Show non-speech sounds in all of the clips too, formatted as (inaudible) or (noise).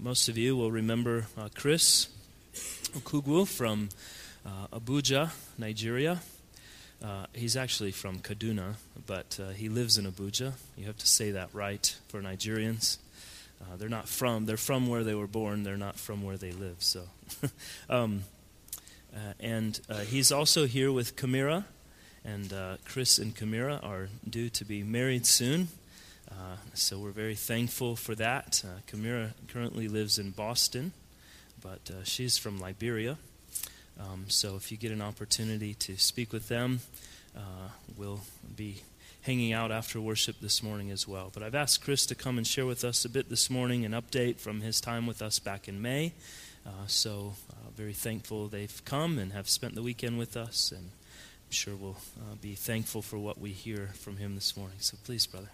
most of you will remember uh, Chris Okugwu from uh, Abuja, Nigeria. Uh, he's actually from Kaduna, but uh, he lives in Abuja. You have to say that right for Nigerians. Uh, they're not from, they're from where they were born, they're not from where they live. So, (laughs) um, And he's also here with Kamira, and Chris and Kamira are due to be married soon. Uh, so we're very thankful for that. Uh, Kamira currently lives in Boston, but uh, she's from Liberia. Um, so if you get an opportunity to speak with them, uh, we'll be hanging out after worship this morning as well. But I've asked Chris to come and share with us a bit this morning, an update from his time with us back in May. Uh, so very thankful they've come and have spent the weekend with us, and I'm sure we'll be thankful for what we hear from him this morning. So please, brother.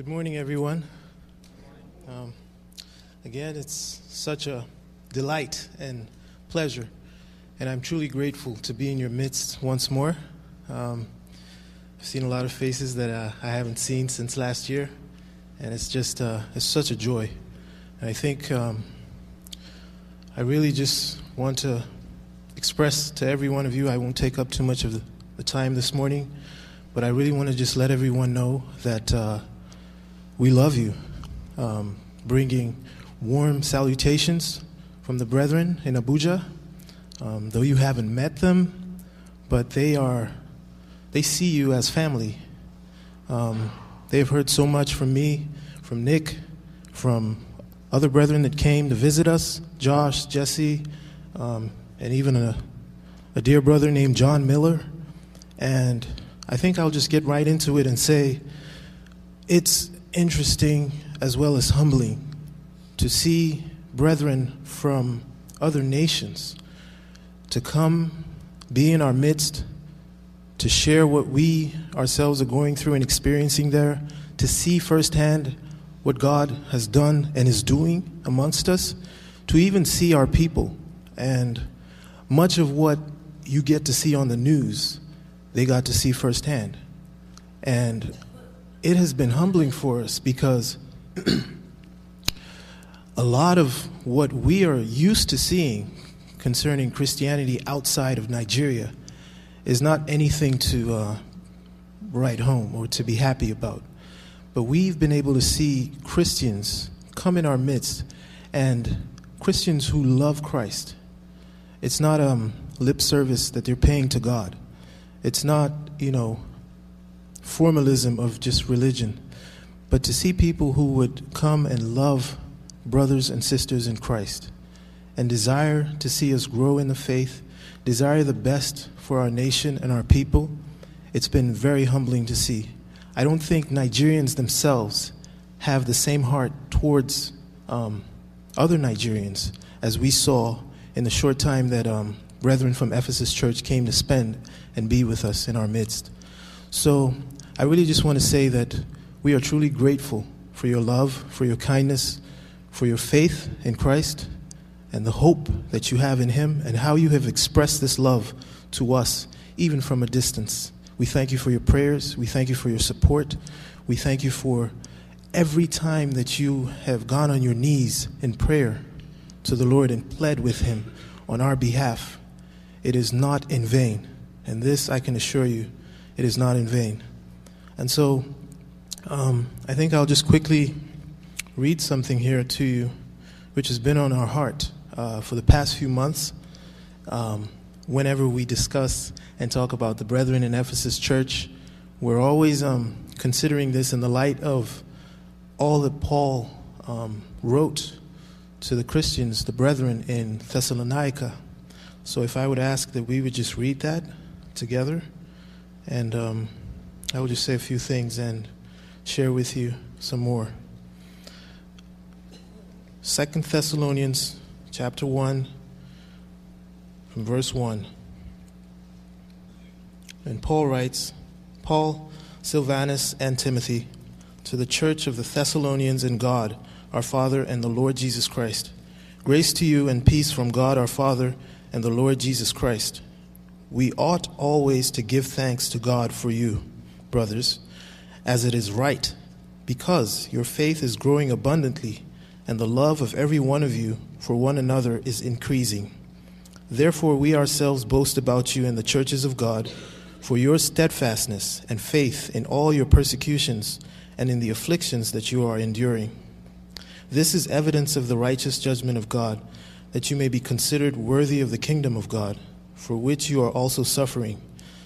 Good morning, everyone. Um, again, it's such a delight and pleasure, and I'm truly grateful to be in your midst once more. Um, I've seen a lot of faces that uh, I haven't seen since last year, and it's just uh, it's such a joy. And I think um, I really just want to express to every one of you. I won't take up too much of the, time this morning, but I really want to just let everyone know that. Uh, we love you. Um, bringing warm salutations from the brethren in Abuja. Um, though you haven't met them, but they are, they see you as family. Um, they've heard so much from me, from Nick, from other brethren that came to visit us, Josh, Jesse, um, and even a, a dear brother named John Miller. And I think I'll just get right into it and say it's interesting as well as humbling to see brethren from other nations to come be in our midst to share what we ourselves are going through and experiencing there to see firsthand what God has done and is doing amongst us to even see our people. And much of what you get to see on the news they got to see firsthand. And it has been humbling for us because (clears throat) a lot of what we are used to seeing concerning Christianity outside of Nigeria is not anything to uh, write home or to be happy about. But we've been able to see Christians come in our midst and Christians who love Christ. It's not um, lip service that they're paying to God. It's not, you know, formalism of just religion, but to see people who would come and love brothers and sisters in Christ and desire to see us grow in the faith, desire the best for our nation and our people, it's been very humbling to see. I don't think Nigerians themselves have the same heart towards um, other Nigerians as we saw in the short time that um, brethren from Ephesus Church came to spend and be with us in our midst. So I really just want to say that we are truly grateful for your love, for your kindness, for your faith in Christ, and the hope that you have in Him, and how you have expressed this love to us, even from a distance. We thank you for your prayers. We thank you for your support. We thank you for every time that you have gone on your knees in prayer to the Lord and pled with Him on our behalf. It is not in vain. And this I can assure you it is not in vain. And so um, I think I'll just quickly read something here to you, which has been on our heart uh, for the past few months. Um, whenever we discuss and talk about the brethren in Ephesus church, we're always um, considering this in the light of all that Paul um, wrote to the Christians, the brethren in Thessalonica. So if I would ask that we would just read that together and um, I will just say a few things and share with you some more. Second Thessalonians chapter 1 from verse 1. And Paul writes, Paul, Silvanus, and Timothy, to the church of the Thessalonians in God, our Father, and the Lord Jesus Christ. Grace to you and peace from God our Father and the Lord Jesus Christ we ought always to give thanks to God for you, brothers, as it is right, because your faith is growing abundantly, and the love of every one of you for one another is increasing. Therefore, we ourselves boast about you in the churches of God for your steadfastness and faith in all your persecutions and in the afflictions that you are enduring. This is evidence of the righteous judgment of God, that you may be considered worthy of the kingdom of God, for which you are also suffering,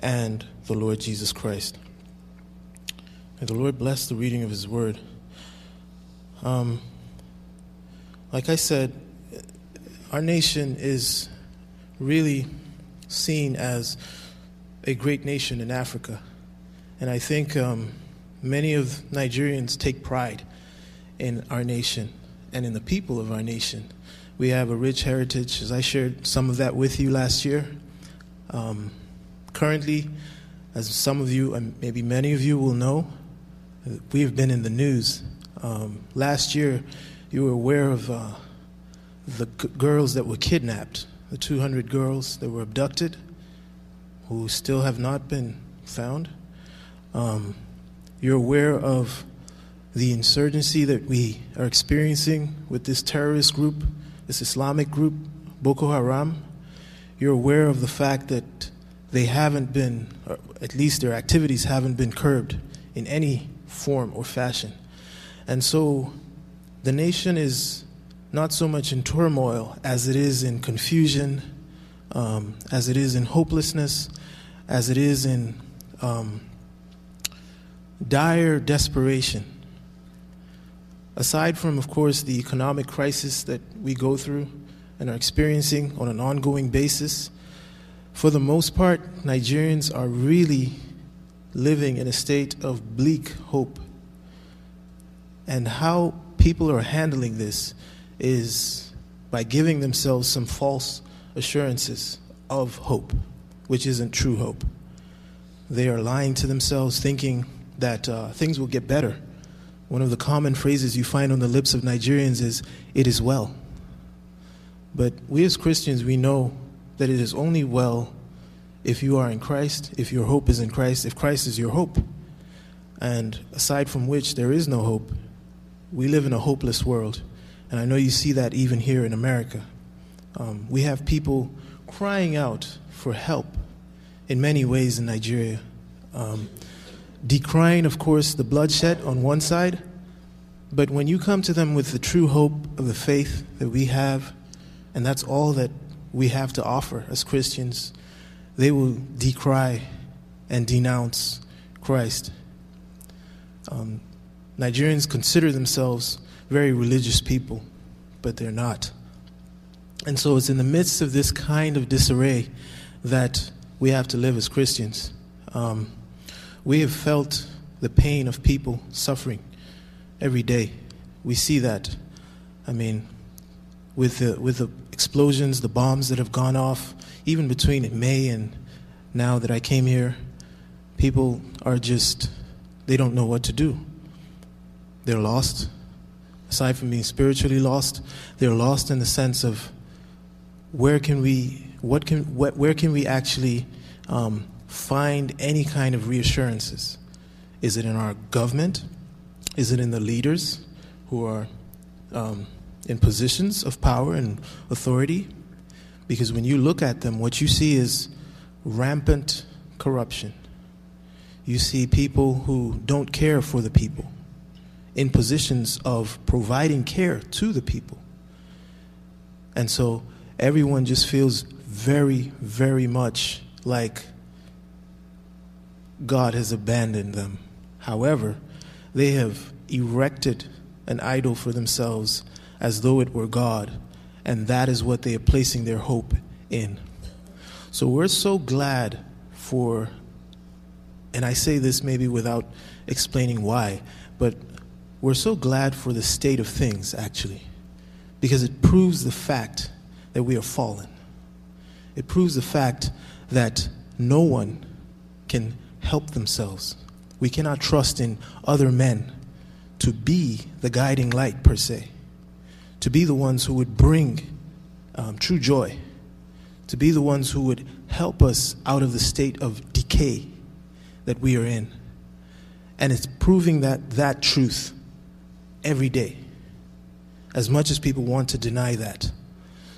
and the Lord Jesus Christ. May the Lord bless the reading of his word. Um, like I said, our nation is really seen as a great nation in Africa. And I think um, many of Nigerians take pride in our nation and in the people of our nation. We have a rich heritage, as I shared some of that with you last year. Um, currently, as some of you, and maybe many of you will know, we have been in the news. Um, last year, you were aware of uh, the g- girls that were kidnapped, the 200 girls that were abducted who still have not been found. Um, you're aware of the insurgency that we are experiencing with this terrorist group, this Islamic group, Boko Haram. You're aware of the fact that they haven't been, at least their activities haven't been curbed in any form or fashion. And so the nation is not so much in turmoil as it is in confusion, um, as it is in hopelessness, as it is in um, dire desperation. Aside from, of course, the economic crisis that we go through and are experiencing on an ongoing basis, for the most part, Nigerians are really living in a state of bleak hope. And how people are handling this is by giving themselves some false assurances of hope, which isn't true hope. They are lying to themselves, thinking that uh, things will get better. One of the common phrases you find on the lips of Nigerians is, It is well. But we as Christians, we know that it is only well if you are in Christ, if your hope is in Christ, if Christ is your hope. And aside from which there is no hope, we live in a hopeless world. And I know you see that even here in America. Um, we have people crying out for help in many ways in Nigeria. Um, decrying, of course, the bloodshed on one side, but when you come to them with the true hope of the faith that we have, and that's all that we have to offer as Christians, they will decry and denounce Christ. Um, Nigerians consider themselves very religious people, but they're not. And so it's in the midst of this kind of disarray that we have to live as Christians. Um, we have felt the pain of people suffering every day. We see that. I mean, with the, with the explosions, the bombs that have gone off, even between May and now that I came here, people are just, they don't know what to do. They're lost. Aside from being spiritually lost, they're lost in the sense of where can we, what can, what, where can we actually um, find any kind of reassurances? Is it in our government? Is it in the leaders who are um, in positions of power and authority? Because when you look at them, what you see is rampant corruption. You see people who don't care for the people in positions of providing care to the people. And so everyone just feels very, very much like God has abandoned them. However, they have erected an idol for themselves as though it were God, and that is what they are placing their hope in. So we're so glad for, and I say this maybe without explaining why, but we're so glad for the state of things, actually, because it proves the fact that we are fallen. It proves the fact that no one can help themselves. We cannot trust in other men to be the guiding light, per se, to be the ones who would bring um, true joy, to be the ones who would help us out of the state of decay that we are in. And it's proving that, that truth every day, as much as people want to deny that.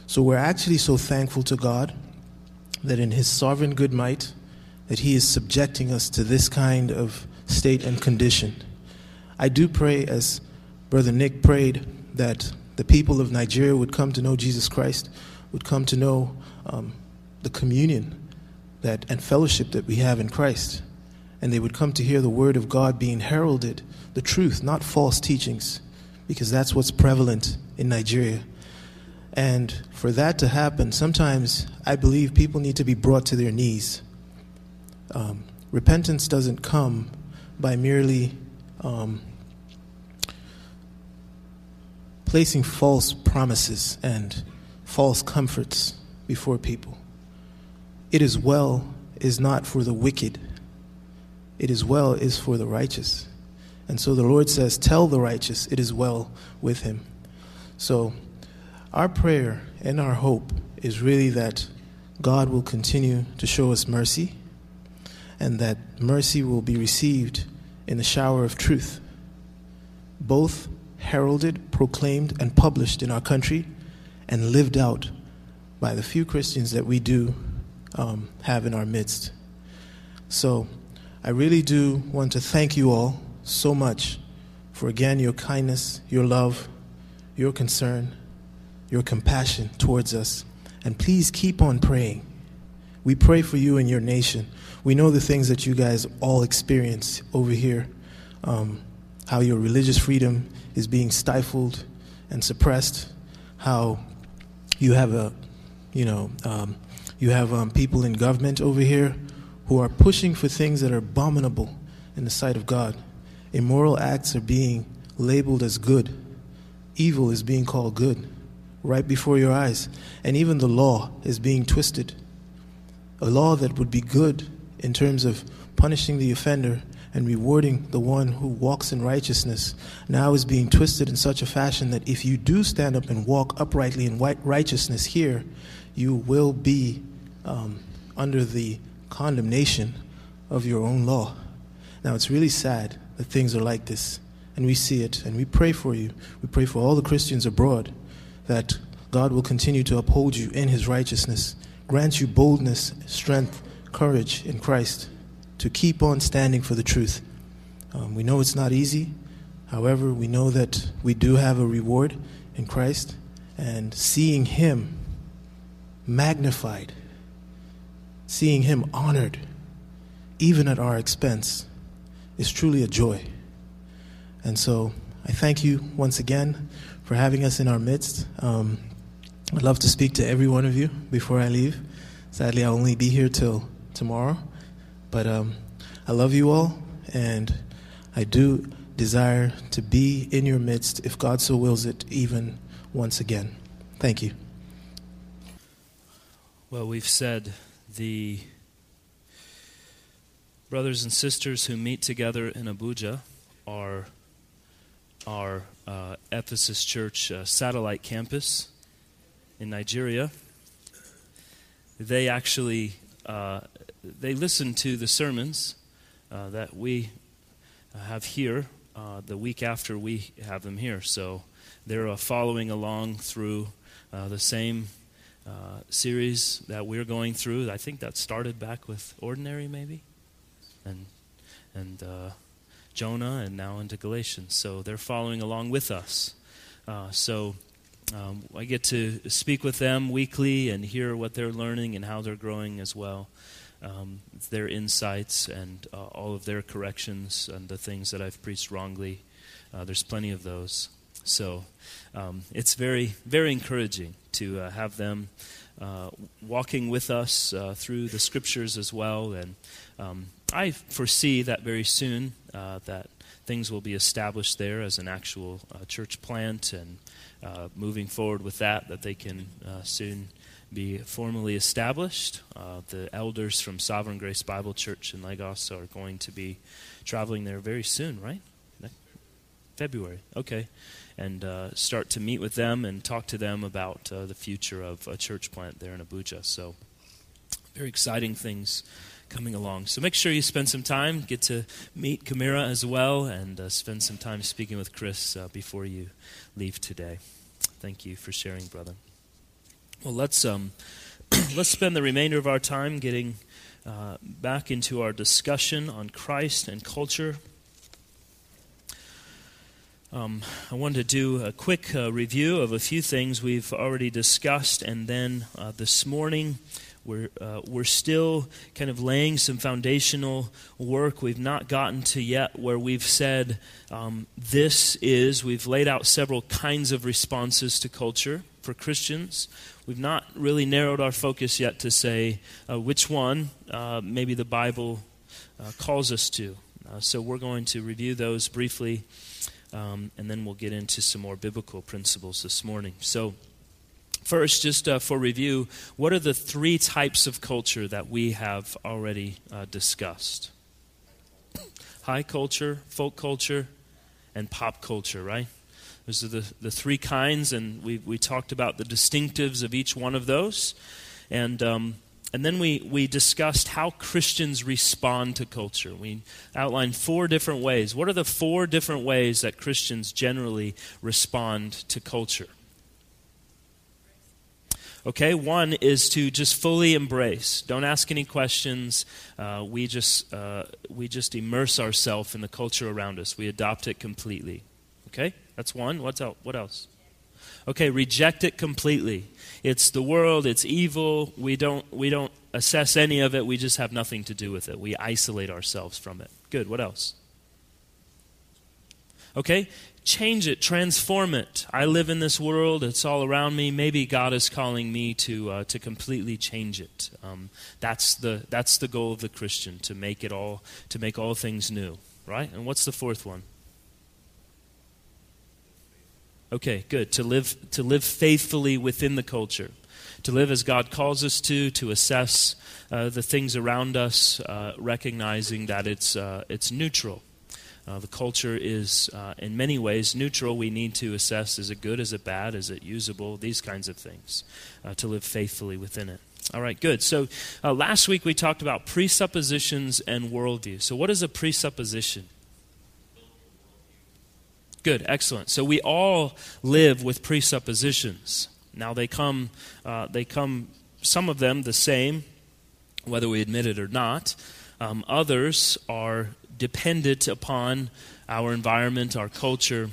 So we're actually so thankful to God that in His sovereign good might, that He is subjecting us to this kind of state and condition. I do pray, as Brother Nick prayed, that the people of Nigeria would come to know Jesus Christ, would come to know um, the communion that and fellowship that we have in Christ, and they would come to hear the word of God being heralded, the truth, not false teachings, because that's what's prevalent in Nigeria. And for that to happen, sometimes I believe people need to be brought to their knees. Um, repentance doesn't come by merely um, placing false promises and false comforts before people. It is well is not for the wicked. It is well is for the righteous. And so the Lord says, Tell the righteous it is well with him. So our prayer and our hope is really that God will continue to show us mercy and that mercy will be received in the shower of truth, both heralded, proclaimed, and published in our country and lived out by the few Christians that we do um, have in our midst. So I really do want to thank you all so much for again your kindness, your love, your concern, your compassion towards us. And please keep on praying. We pray for you and your nation. We know the things that you guys all experience over here um, how your religious freedom is being stifled and suppressed, how you have a, you know, um, you have um, people in government over here who are pushing for things that are abominable in the sight of God. Immoral acts are being labeled as good. Evil is being called good right before your eyes. And even the law is being twisted. A law that would be good in terms of punishing the offender and rewarding the one who walks in righteousness now is being twisted in such a fashion that if you do stand up and walk uprightly in righteousness here, you will be um, under the condemnation of your own law. Now, it's really sad that things are like this, and we see it, and we pray for you. We pray for all the Christians abroad that God will continue to uphold you in his righteousness, grant you boldness, strength, courage in Christ to keep on standing for the truth. Um, we know it's not easy. However, we know that we do have a reward in Christ, and seeing him magnified, seeing him honored, even at our expense, is truly a joy. And so I thank you once again for having us in our midst. Um, I'd love to speak to every one of you before I leave. Sadly, I'll only be here till tomorrow. But um, I love you all, and I do desire to be in your midst, if God so wills it, even once again. Thank you. Well, we've said the brothers and sisters who meet together in Abuja are our uh, Ephesus Church uh, satellite campus in Nigeria. They actually uh, they listen to the sermons uh, that we have here uh, the week after we have them here. So they're uh, following along through the same series that we're going through. I think that started back with Ordinary, maybe, and and Jonah and now into Galatians. So they're following along with us. Uh, so um, I get to speak with them weekly and hear what they're learning and how they're growing as well. Um, their insights and uh, all of their corrections and the things that I've preached wrongly. Uh, there's plenty of those. So um, it's very, very encouraging to uh, have them uh, walking with us uh, through the scriptures as well. And um, I foresee that very soon uh, that things will be established there as an actual church plant and moving forward with that, that they can soon be formally established. Uh, the elders from Sovereign Grace Bible Church in Lagos are going to be traveling there very soon, right? February, okay. And uh, start to meet with them and talk to them about uh, the future of a church plant there in Abuja. So, very exciting things coming along. So make sure you spend some time, get to meet Kamira as well, and uh, spend some time speaking with Chris uh, before you leave today. Thank you for sharing, brother. Well, let's um, (clears throat) let's spend the remainder of our time getting uh, back into our discussion on Christ and culture. Um, I wanted to do a quick uh, review of a few things we've already discussed, and then uh, this morning we're, uh, we're still kind of laying some foundational work. We've not gotten to yet where we've said um, this is, we've laid out several kinds of responses to culture for Christians. We've not really narrowed our focus yet to say uh, which one uh, maybe the Bible uh, calls us to. Uh, so we're going to review those briefly, um, and then we'll get into some more biblical principles this morning. So, First, just uh, for review, what are the three types of culture that we have already uh, discussed? High culture, folk culture, and pop culture, right? Those are the, the three kinds, and we, we talked about the distinctives of each one of those. And, um, and then we, we discussed how Christians respond to culture. We outlined four different ways. What are the four different ways that Christians generally respond to culture? Okay, one is to just fully embrace. Don't ask any questions. Uh, we just uh, we just immerse ourselves in the culture around us. We adopt it completely. Okay, that's one. What's out? What else? Okay, reject it completely. It's the world. It's evil. We don't we don't assess any of it. We just have nothing to do with it. We isolate ourselves from it. Good. What else? Okay, change it, transform it. I live in this world; it's all around me. Maybe God is calling me to uh, to completely change it. Um, that's the that's the goal of the Christian to make it all to make all things new, right? And what's the fourth one? Okay, good. To live to live faithfully within the culture, to live as God calls us to, to assess uh, the things around us, uh, recognizing that it's uh, it's neutral uh, the culture is, uh, in many ways, neutral. We need to assess is it good, is it bad, is it usable, these kinds of things, uh, to live faithfully within it. All right, good. So uh, last week we talked about presuppositions and worldview. So, what is a presupposition? Good, excellent. So we all live with presuppositions. Now they come, uh, they come, some of them the same, whether we admit it or not. Um, others are dependent upon our environment, our culture.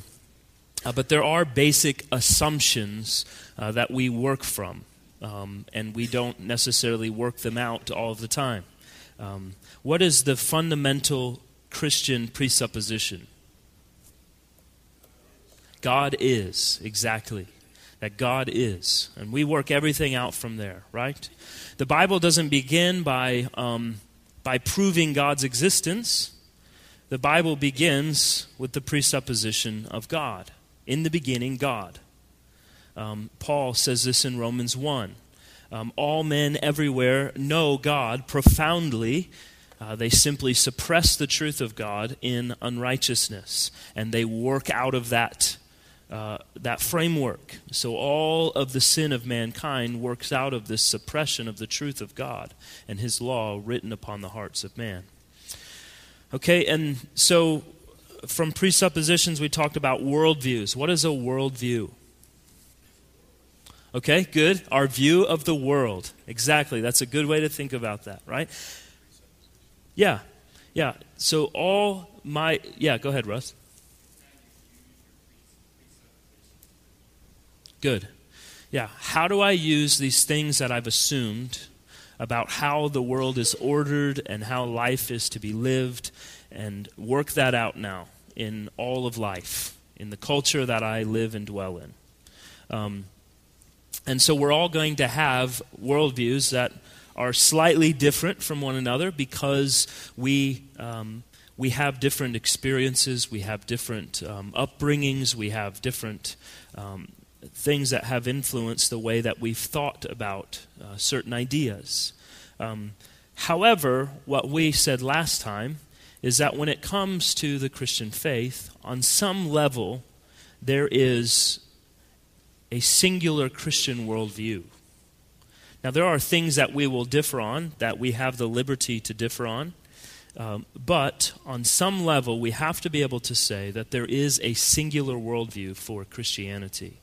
Uh, but there are basic assumptions uh, that we work from, um, and we don't necessarily work them out all of the time. Um, what is the fundamental Christian presupposition? God is, exactly. That God is. And we work everything out from there, right? The Bible doesn't begin by, um, by proving God's existence. The Bible begins with the presupposition of God. In the beginning, God. Um, Paul says this in Romans 1. Um, all men everywhere know God profoundly. Uh, they simply suppress the truth of God in unrighteousness, and they work out of that, uh, that framework. So, all of the sin of mankind works out of this suppression of the truth of God and His law written upon the hearts of man. Okay, and so from presuppositions, we talked about worldviews. What is a worldview? Okay, good. Our view of the world. Exactly. That's a good way to think about that, right? Yeah, yeah. So all my, yeah, go ahead, Russ. Good. Yeah, how do I use these things that I've assumed about how the world is ordered and how life is to be lived and work that out now in all of life, in the culture that I live and dwell in? Um, and so we're all going to have worldviews that are slightly different from one another because we, um, we have different experiences, we have different um, upbringings, we have different um, things that have influenced the way that we've thought about uh, certain ideas. Um, however, what we said last time is that when it comes to the Christian faith, on some level, there is a singular Christian worldview. Now, there are things that we will differ on, that we have the liberty to differ on. Um, but on some level, we have to be able to say that there is a singular worldview for Christianity.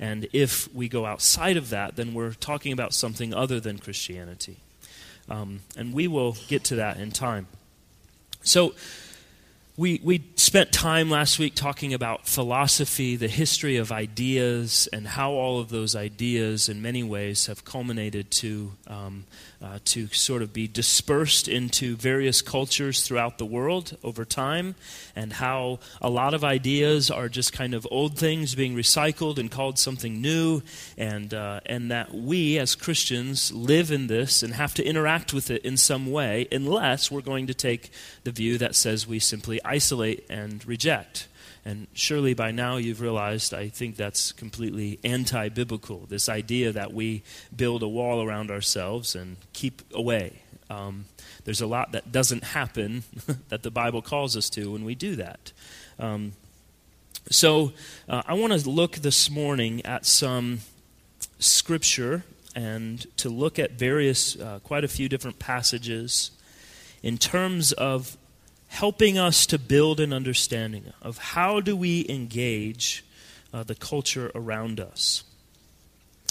And if we go outside of that, then we're talking about something other than Christianity. Um, and we will get to that in time. So, we, we spent time last week talking about philosophy, the history of ideas, and how all of those ideas, in many ways, have culminated to, um, uh, to sort of be dispersed into various cultures throughout the world over time, and how a lot of ideas are just kind of old things being recycled and called something new, and, uh, and that we as Christians live in this and have to interact with it in some way, unless we're going to take the view that says we simply isolate and reject. And surely by now you've realized, I think that's completely anti biblical. This idea that we build a wall around ourselves and keep away. Um, there's a lot that doesn't happen (laughs) that the Bible calls us to when we do that. Um, so uh, I want to look this morning at some scripture and to look at various, uh, quite a few different passages in terms of helping us to build an understanding of how do we engage uh, the culture around us.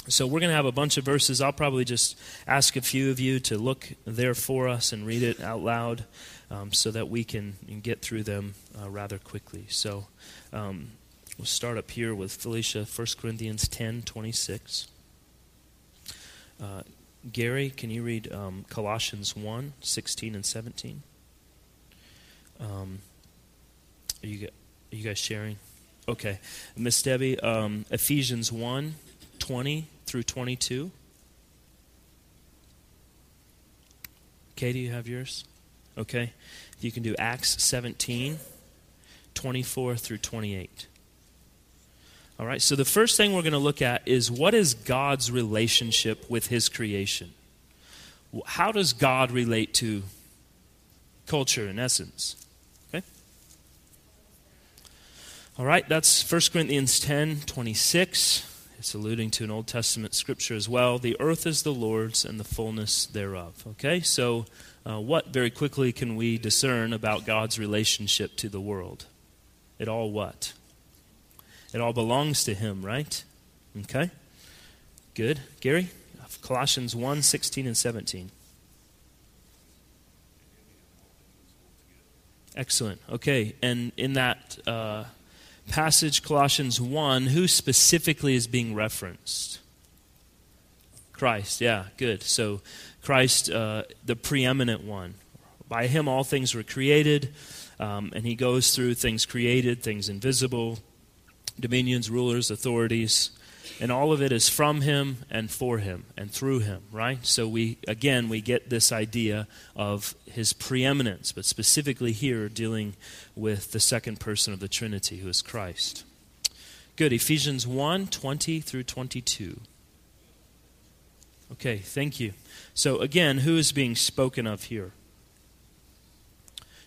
So we're going to have a bunch of verses. I'll probably just ask a few of you to look there for us and read it out loud um, so that we can get through them uh, rather quickly. So um, we'll start up here with Felicia, 1 Corinthians 10 26. Uh, Gary, can you read um, Colossians 1 16 and 17? Um, are you are you guys sharing? Okay, Miss Debbie, um, Ephesians 1 20 through 22. Katie, you have yours? Okay. You can do Acts 17 24 through 28. All right, so the first thing we're going to look at is what is God's relationship with his creation? How does God relate to culture in essence? Okay? All right, that's 1 Corinthians 10 26. It's alluding to an Old Testament scripture as well. The earth is the Lord's and the fullness thereof. Okay, so uh, what very quickly can we discern about God's relationship to the world? It all what? It all belongs to Him, right? Okay, good. Gary? Colossians 1 16 and 17. Excellent. Okay, and in that uh, passage, Colossians 1, who specifically is being referenced? Christ, yeah, good. So, Christ, uh, the preeminent one. By him, all things were created, um, and he goes through things created, things invisible, dominions, rulers, authorities, and all of it is from him and for him and through him, right? So we again we get this idea of his preeminence, but specifically here dealing with the second person of the Trinity who is Christ. Good. Ephesians 1, 20 through 22. Okay, thank you. So again, who is being spoken of here?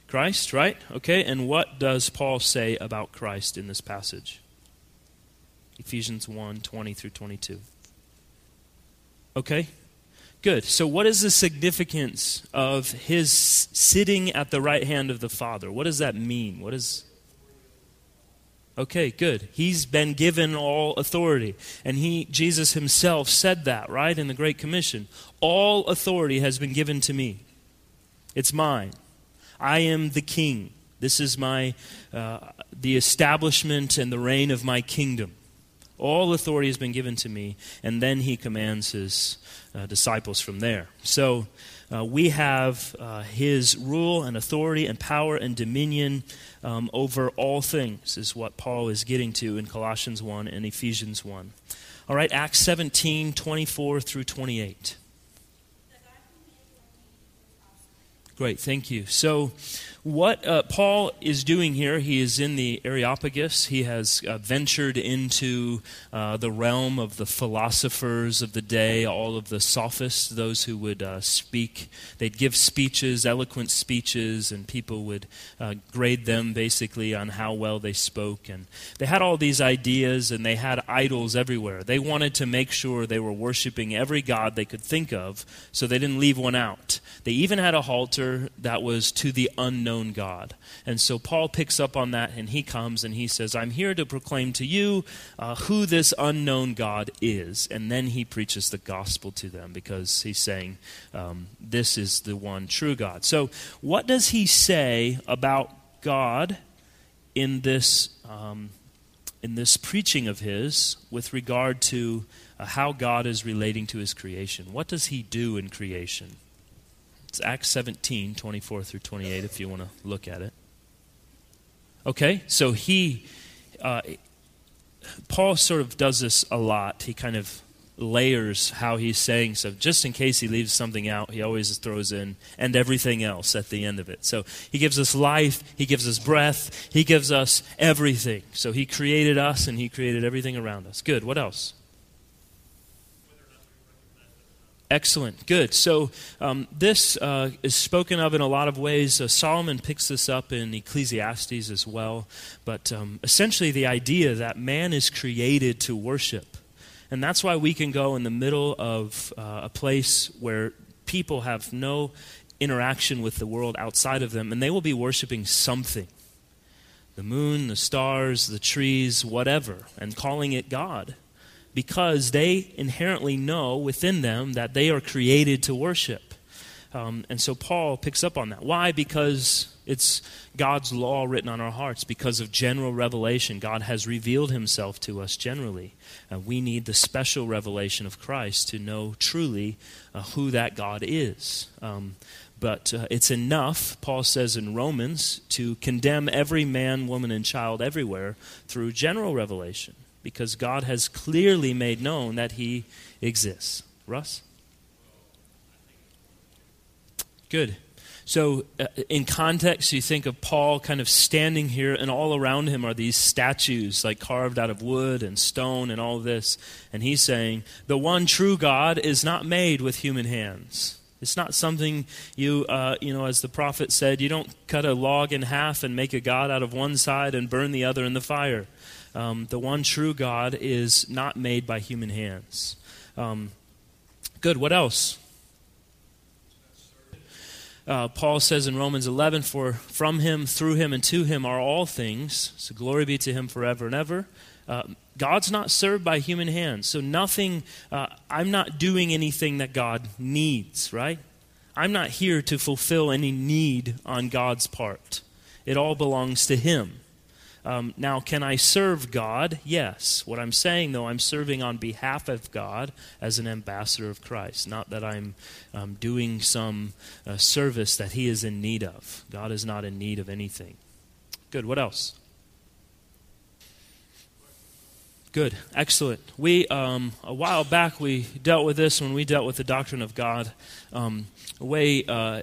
Christ, right? Okay, and what does Paul say about Christ in this passage? Ephesians 1 20 through 22. Okay? Good. So, what is the significance of his sitting at the right hand of the Father? What does that mean? What is. Okay, good. He's been given all authority. And he Jesus himself said that, right, in the Great Commission. All authority has been given to me. It's mine. I am the king. This is my, uh, the establishment and the reign of my kingdom. All authority has been given to me. And then he commands his uh, disciples from there. So uh, we have uh, his rule and authority and power and dominion um, over all things, is what Paul is getting to in Colossians 1 and Ephesians 1. All right, Acts 17 24 through 28. Great, thank you. So, what uh, Paul is doing here, he is in the Areopagus. He has uh, ventured into uh, the realm of the philosophers of the day, all of the sophists, those who would uh, speak. They'd give speeches, eloquent speeches, and people would uh, grade them basically on how well they spoke. And they had all these ideas, and they had idols everywhere. They wanted to make sure they were worshiping every god they could think of, so they didn't leave one out. They even had a altar that was to the unknown God. And so Paul picks up on that and he comes and he says, I'm here to proclaim to you uh, who this unknown God is. And then he preaches the gospel to them because he's saying, um, This is the one true God. So, what does he say about God in this? Um, in this preaching of his, with regard to uh, how God is relating to his creation, what does he do in creation? It's Acts 17, 24 through 28, if you want to look at it. Okay, so he, uh, Paul sort of does this a lot. He kind of layers how he's saying so just in case he leaves something out he always throws in and everything else at the end of it. So he gives us life he gives us breath he gives us everything. So he created us and he created everything around us. Good. What else Excellent. Good. So, um, this uh, is spoken of in a lot of ways. Uh, Solomon picks this up in Ecclesiastes as well. But um, essentially, the idea that man is created to worship. And that's why we can go in the middle of uh, a place where people have no interaction with the world outside of them, and they will be worshiping something the moon, the stars, the trees, whatever, and calling it God because they inherently know within them that they are created to worship. Um, and so Paul picks up on that. Why? Because it's God's law written on our hearts. Because of general revelation, God has revealed himself to us generally. Uh, we need the special revelation of Christ to know truly uh, who that God is. Um, but uh, it's enough, Paul says in Romans, to condemn every man, woman, and child everywhere through general revelation because God has clearly made known that He exists. Russ? Good. So, uh, in context, you think of Paul kind of standing here, and all around him are these statues, like carved out of wood and stone and all this. And he's saying, The one true God is not made with human hands. It's not something you, uh, you know, as the prophet said, you don't cut a log in half and make a God out of one side and burn the other in the fire. Um, the one true God is not made by human hands. Um, good. What else? Uh, Paul says in Romans 11, For from him, through him, and to him are all things. So glory be to him forever and ever. Uh, God's not served by human hands. So nothing, uh, I'm not doing anything that God needs, right? I'm not here to fulfill any need on God's part. It all belongs to him. Um, now, can I serve God? Yes. What I'm saying, though, I'm serving on behalf of God as an ambassador of Christ, not that I'm um, doing some uh, service that He is in need of. God is not in need of anything. Good. What else? Good, excellent. We um, a while back we dealt with this when we dealt with the doctrine of God. Um, way uh,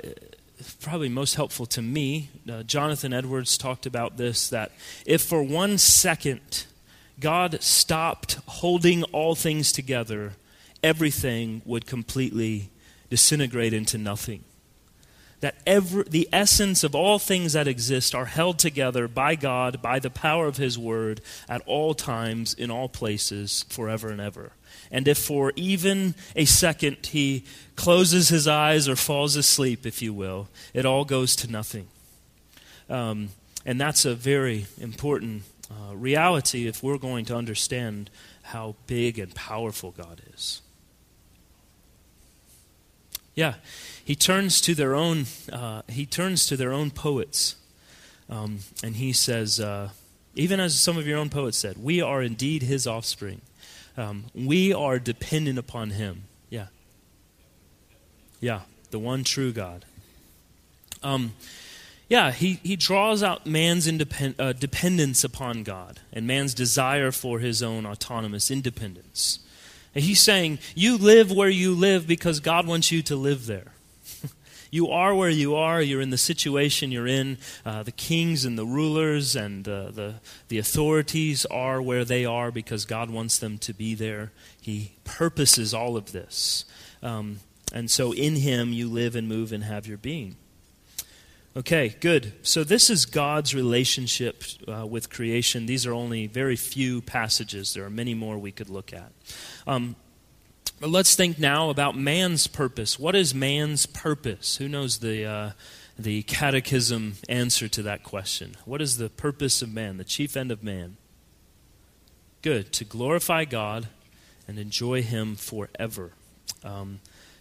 probably most helpful to me, uh, Jonathan Edwards talked about this that if for one second God stopped holding all things together, everything would completely disintegrate into nothing. That every, the essence of all things that exist are held together by God, by the power of His Word, at all times, in all places, forever and ever. And if for even a second he closes his eyes or falls asleep, if you will, it all goes to nothing. Um, and that's a very important uh, reality if we're going to understand how big and powerful God is. Yeah, he turns to their own. Uh, he turns to their own poets Um, and he says, uh, even as some of your own poets said, we are indeed his offspring. Um, we are dependent upon him. Yeah. Yeah, the one true God. Um, yeah, he, he draws out man's independ, uh, dependence upon God and man's desire for his own autonomous independence. And he's saying, You live where you live because God wants you to live there. (laughs) You are where you are. You're in the situation you're in. Uh, the kings and the rulers and uh, the, the authorities are where they are because God wants them to be there. He purposes all of this. Um, and so in Him you live and move and have your being. Okay, good. So this is God's relationship uh, with creation. These are only very few passages. There are many more we could look at. Um, but let's think now about man's purpose. What is man's purpose? Who knows the, uh, the catechism answer to that question? What is the purpose of man, the chief end of man? Good, to glorify God and enjoy Him forever. Um,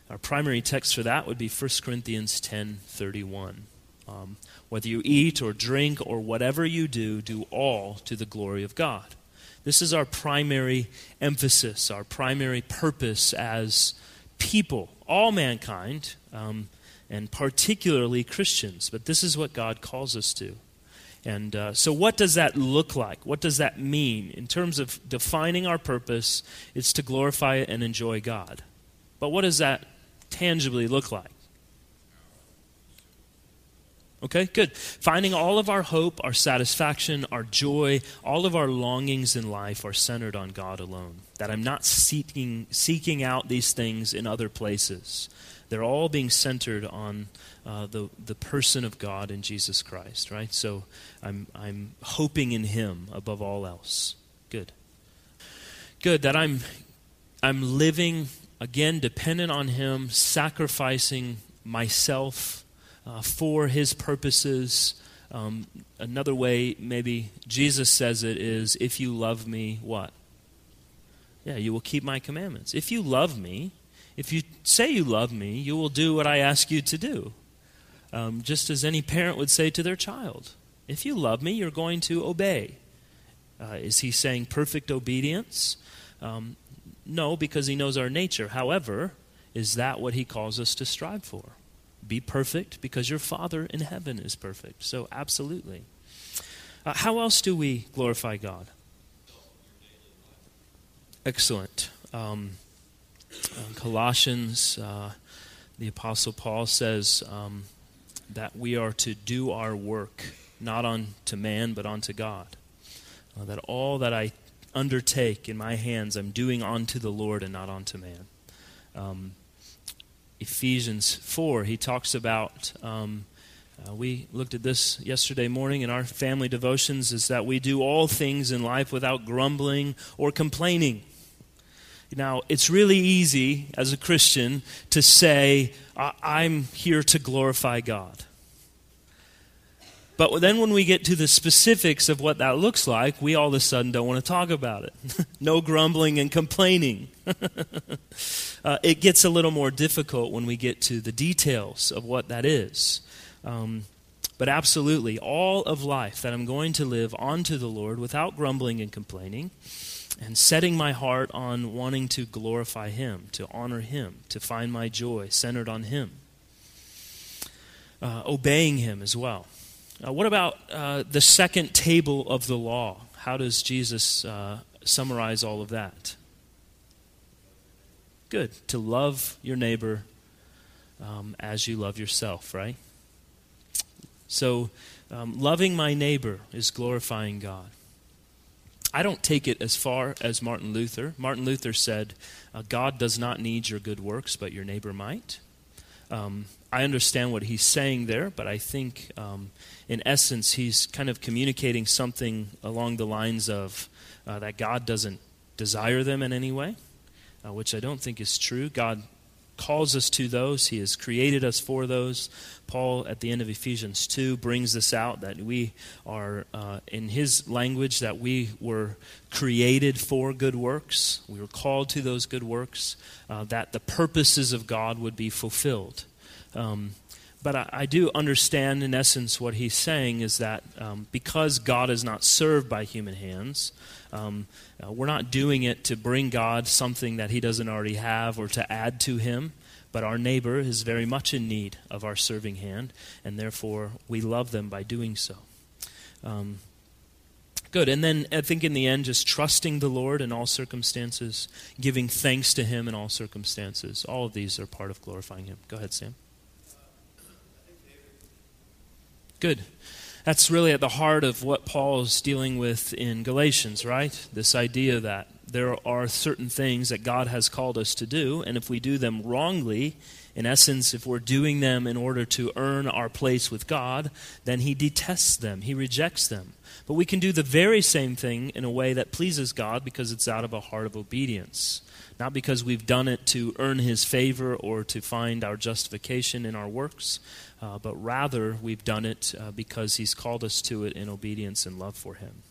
our primary text for that would be 1 Corinthians 10 31. Um, whether you eat or drink or whatever you do, do all to the glory of God. This is our primary emphasis, our primary purpose as people, all mankind, um, and particularly Christians. But this is what God calls us to. And uh, so, what does that look like? What does that mean? In terms of defining our purpose, it's to glorify and enjoy God. But what does that tangibly look like? Okay, good. Finding all of our hope, our satisfaction, our joy, all of our longings in life are centered on God alone. That I'm not seeking, seeking out these things in other places. They're all being centered on uh, the, the person of God in Jesus Christ, right? So I'm, I'm hoping in Him above all else. Good. Good. That I'm, I'm living, again, dependent on Him, sacrificing myself uh, for his purposes. Um, another way, maybe Jesus says it is if you love me, what? Yeah, you will keep my commandments. If you love me, if you say you love me, you will do what I ask you to do. Um, just as any parent would say to their child. If you love me, you're going to obey. Uh, is he saying perfect obedience? Um, no, because he knows our nature. However, is that what he calls us to strive for? Be perfect because your Father in heaven is perfect. So, absolutely. Uh, how else do we glorify God? Excellent. Um, uh, Colossians, uh, the Apostle Paul says um, that we are to do our work not unto man, but unto God. Uh, that all that I undertake in my hands, I'm doing unto the Lord and not unto man. Um, Ephesians 4, he talks about. Um, uh, we looked at this yesterday morning in our family devotions is that we do all things in life without grumbling or complaining. Now, it's really easy as a Christian to say, I'm here to glorify God. But then when we get to the specifics of what that looks like, we all of a sudden don't want to talk about it. (laughs) no grumbling and complaining. (laughs) uh, it gets a little more difficult when we get to the details of what that is. Um, but absolutely, all of life that I'm going to live onto the Lord without grumbling and complaining, and setting my heart on wanting to glorify Him, to honor Him, to find my joy centered on Him, uh, obeying Him as well. Uh, what about uh, the second table of the law? How does Jesus uh, summarize all of that? Good. To love your neighbor um, as you love yourself, right? So, um, loving my neighbor is glorifying God. I don't take it as far as Martin Luther. Martin Luther said, uh, God does not need your good works, but your neighbor might. Um, I understand what he's saying there, but I think um, in essence he's kind of communicating something along the lines of uh, that God doesn't desire them in any way, uh, which I don't think is true. God calls us to those, He has created us for those. Paul, at the end of Ephesians 2, brings this out that we are, uh, in his language, that we were created for good works. We were called to those good works, uh, that the purposes of God would be fulfilled. Um, but I, I, do understand, in essence, what he's saying is that um, because God is not served by human hands, um, uh, we're not doing it to bring God something that he doesn't already have or to add to him. But our neighbor is very much in need of our serving hand, and therefore we love them by doing so. Um, good. And then I think in the end, just trusting the Lord in all circumstances, giving thanks to Him in all circumstances. All of these are part of glorifying Him. Go ahead, Sam. Good. That's really at the heart of what Paul is dealing with in Galatians, right? This idea that there are certain things that God has called us to do, and if we do them wrongly, in essence, if we're doing them in order to earn our place with God, then He detests them, He rejects them. But we can do the very same thing in a way that pleases God because it's out of a heart of obedience. Not because we've done it to earn His favor or to find our justification in our works, uh, but rather we've done it uh, because He's called us to it in obedience and love for Him.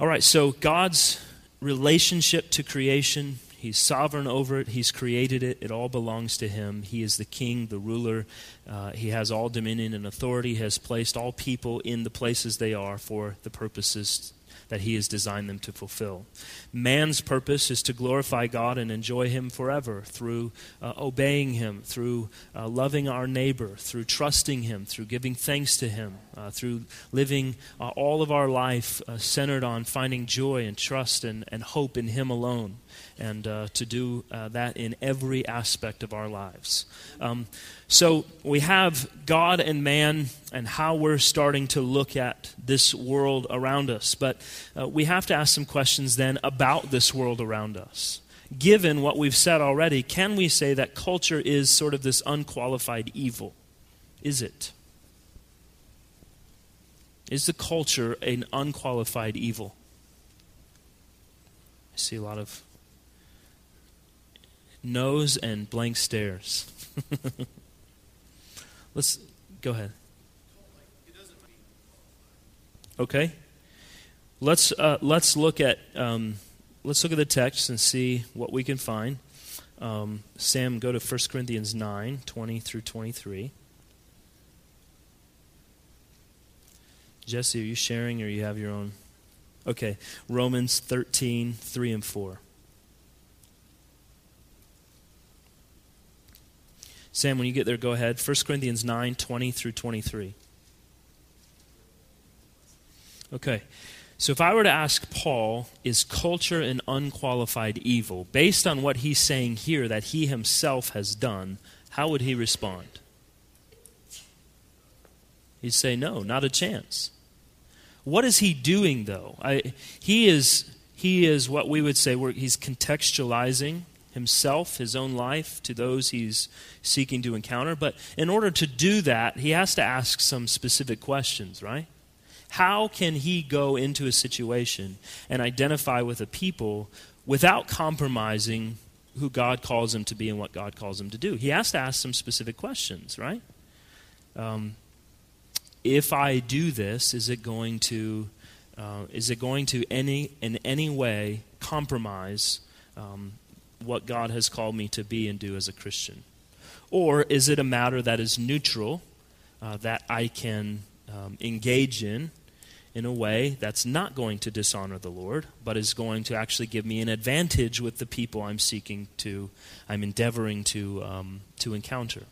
All right, so God's relationship to creation, He's sovereign over it. He's created it. It all belongs to Him. He is the king, the ruler. Uh, he has all dominion and authority. Has placed all people in the places they are for the purposes that He has designed them to fulfill. Man's purpose is to glorify God and enjoy Him forever through uh, obeying Him, through uh, loving our neighbor, through trusting Him, through giving thanks to Him, uh, through living uh, all of our life uh, centered on finding joy and trust and, and hope in Him alone and uh, to do uh, that in every aspect of our lives. Um, so we have God and man and how we're starting to look at this world around us. But uh, we have to ask some questions then about this world around us. Given what we've said already, can we say that culture is sort of this unqualified evil? Is it? Is the culture an unqualified evil? I see a lot of nose and blank stares. (laughs) Let's go ahead. Okay. Let's uh, let's look at um, let's look at the text and see what we can find. Um, Sam, go to 1 Corinthians 9, 20 through 23. Jesse, are you sharing or you have your own? Okay. Romans 13, 3 and 4. Sam, when you get there, go ahead. 1 Corinthians 9 20 through 23. Okay. So if I were to ask Paul, is culture an unqualified evil? Based on what he's saying here that he himself has done, how would he respond? He'd say, no, not a chance. What is he doing, though? I, he, is, he is what we would say, he's contextualizing himself, his own life, to those he's seeking to encounter. But in order to do that, he has to ask some specific questions, right? How can he go into a situation and identify with a people without compromising who God calls him to be and what God calls him to do? He has to ask some specific questions, right? Um, if I do this, is it going to uh, is it going to any in any way compromise um, what God has called me to be and do as a Christian? Or is it a matter that is neutral, uh, that I can um, engage in in a way that's not going to dishonor the Lord, but is going to actually give me an advantage with the people I'm seeking to, I'm endeavoring to, um, to encounter?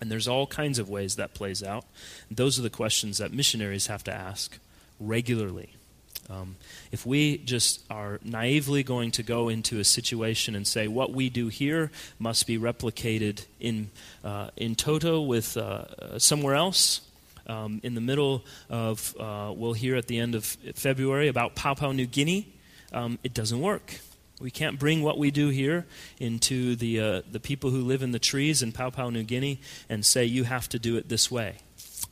And there's all kinds of ways that plays out. Those are the questions that missionaries have to ask regularly. Um, if we just are naively going to go into a situation and say what we do here must be replicated in, uh, in toto with uh, somewhere else, um, in the middle of, uh, we'll hear at the end of February about Papua New Guinea, um, it doesn't work. We can't bring what we do here into the, uh, the people who live in the trees in Papua New Guinea and say, you have to do it this way.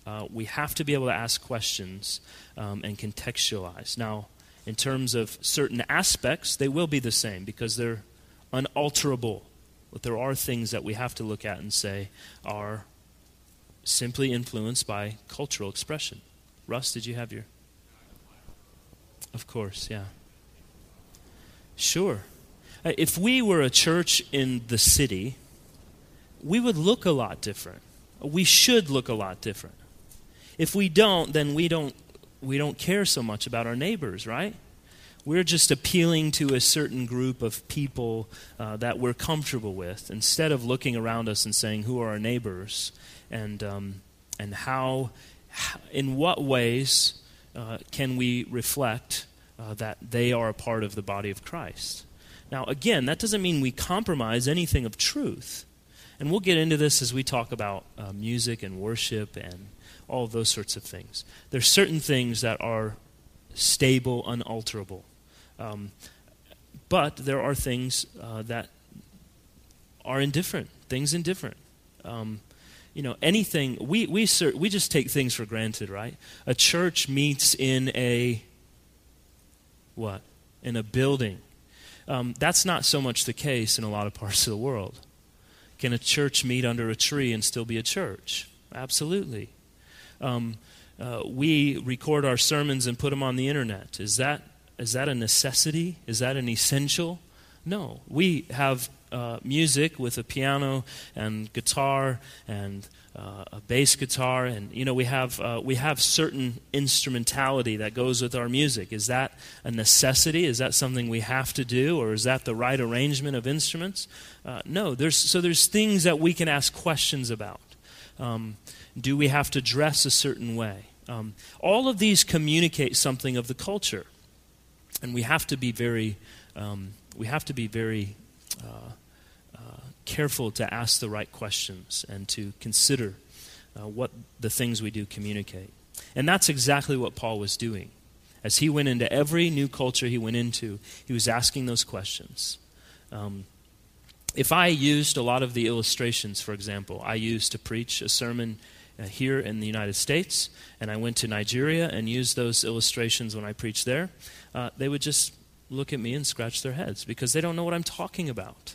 Uh, we have to be able to ask questions um, and contextualize. Now, in terms of certain aspects, they will be the same because they're unalterable. But there are things that we have to look at and say are simply influenced by cultural expression. Russ, did you have your? Of course, yeah. Sure. Uh, if we were a church in the city, we would look a lot different we should look a lot different. If we don't, then we don't, we don't care so much about our neighbors, right? We're just appealing to a certain group of people uh, that we're comfortable with instead of looking around us and saying, who are our neighbors? And, um, and how, in what ways uh, can we reflect uh, that they are a part of the body of Christ? Now, again, that doesn't mean we compromise anything of truth. And we'll get into this as we talk about uh, music and worship and all those sorts of things. There's certain things that are stable, unalterable. Um, but there are things uh, that are indifferent, things indifferent. Um, you know, anything, we, we, we just take things for granted, right? A church meets in a, what? In a building. Um, that's not so much the case in a lot of parts of the world. Can a church meet under a tree and still be a church? Absolutely. Um, uh, we record our sermons and put them on the internet. Is that is that a necessity? Is that an essential? No. We have uh, music with a piano and guitar and uh, a bass guitar, and you know we have uh, we have certain instrumentality that goes with our music. Is that a necessity? Is that something we have to do, or is that the right arrangement of instruments? Uh, no. There's so there's things that we can ask questions about. Um, do we have to dress a certain way? Um, all of these communicate something of the culture and we have to be very, um, we have to be very uh, uh, careful to ask the right questions and to consider uh, what the things we do communicate. And that's exactly what Paul was doing. As he went into every new culture he went into, he was asking those questions. Um, if I used a lot of the illustrations, for example, I used to preach a sermon here in the United States, and I went to Nigeria and used those illustrations when I preached there, uh, they would just look at me and scratch their heads because they don't know what I'm talking about.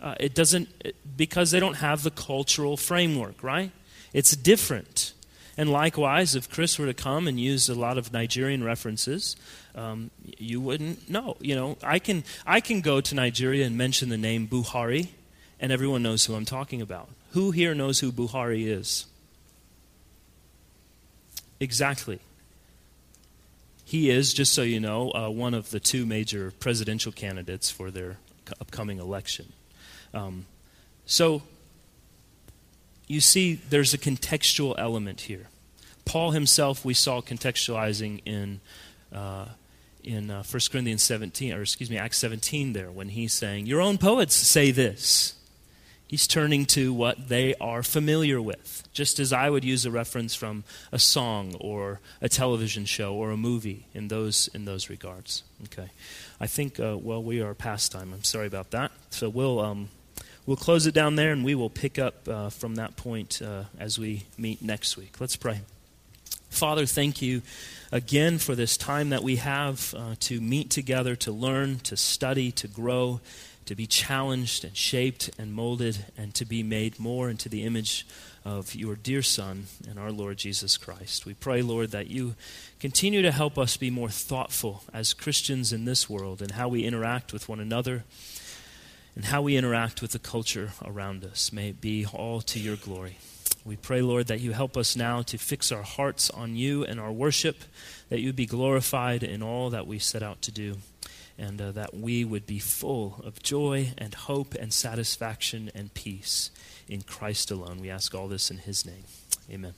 Uh, it doesn't, it, because they don't have the cultural framework, right? It's different. And likewise, if Chris were to come and use a lot of Nigerian references, um, you wouldn't know. You know, I can, I can go to Nigeria and mention the name Buhari, and everyone knows who I'm talking about. Who here knows who Buhari is? Exactly. He is, just so you know, uh, one of the two major presidential candidates for their upcoming election. Um, so, you see, there's a contextual element here. Paul himself, we saw contextualizing in uh, in uh, 1 Corinthians 17, or excuse me, Acts 17 there, when he's saying, Your own poets say this. He's turning to what they are familiar with, just as I would use a reference from a song or a television show or a movie in those, in those regards. Okay. I think, uh, well, we are past time. I'm sorry about that. So we'll, um, we'll close it down there and we will pick up uh, from that point uh, as we meet next week. Let's pray. Father, thank you again for this time that we have uh, to meet together, to learn, to study, to grow to be challenged and shaped and molded and to be made more into the image of your dear Son and our Lord Jesus Christ. We pray, Lord, that you continue to help us be more thoughtful as Christians in this world and how we interact with one another and how we interact with the culture around us. May it be all to your glory. We pray, Lord, that you help us now to fix our hearts on you and our worship, that you be glorified in all that we set out to do and uh, that we would be full of joy and hope and satisfaction and peace in Christ alone. We ask all this in His name. Amen.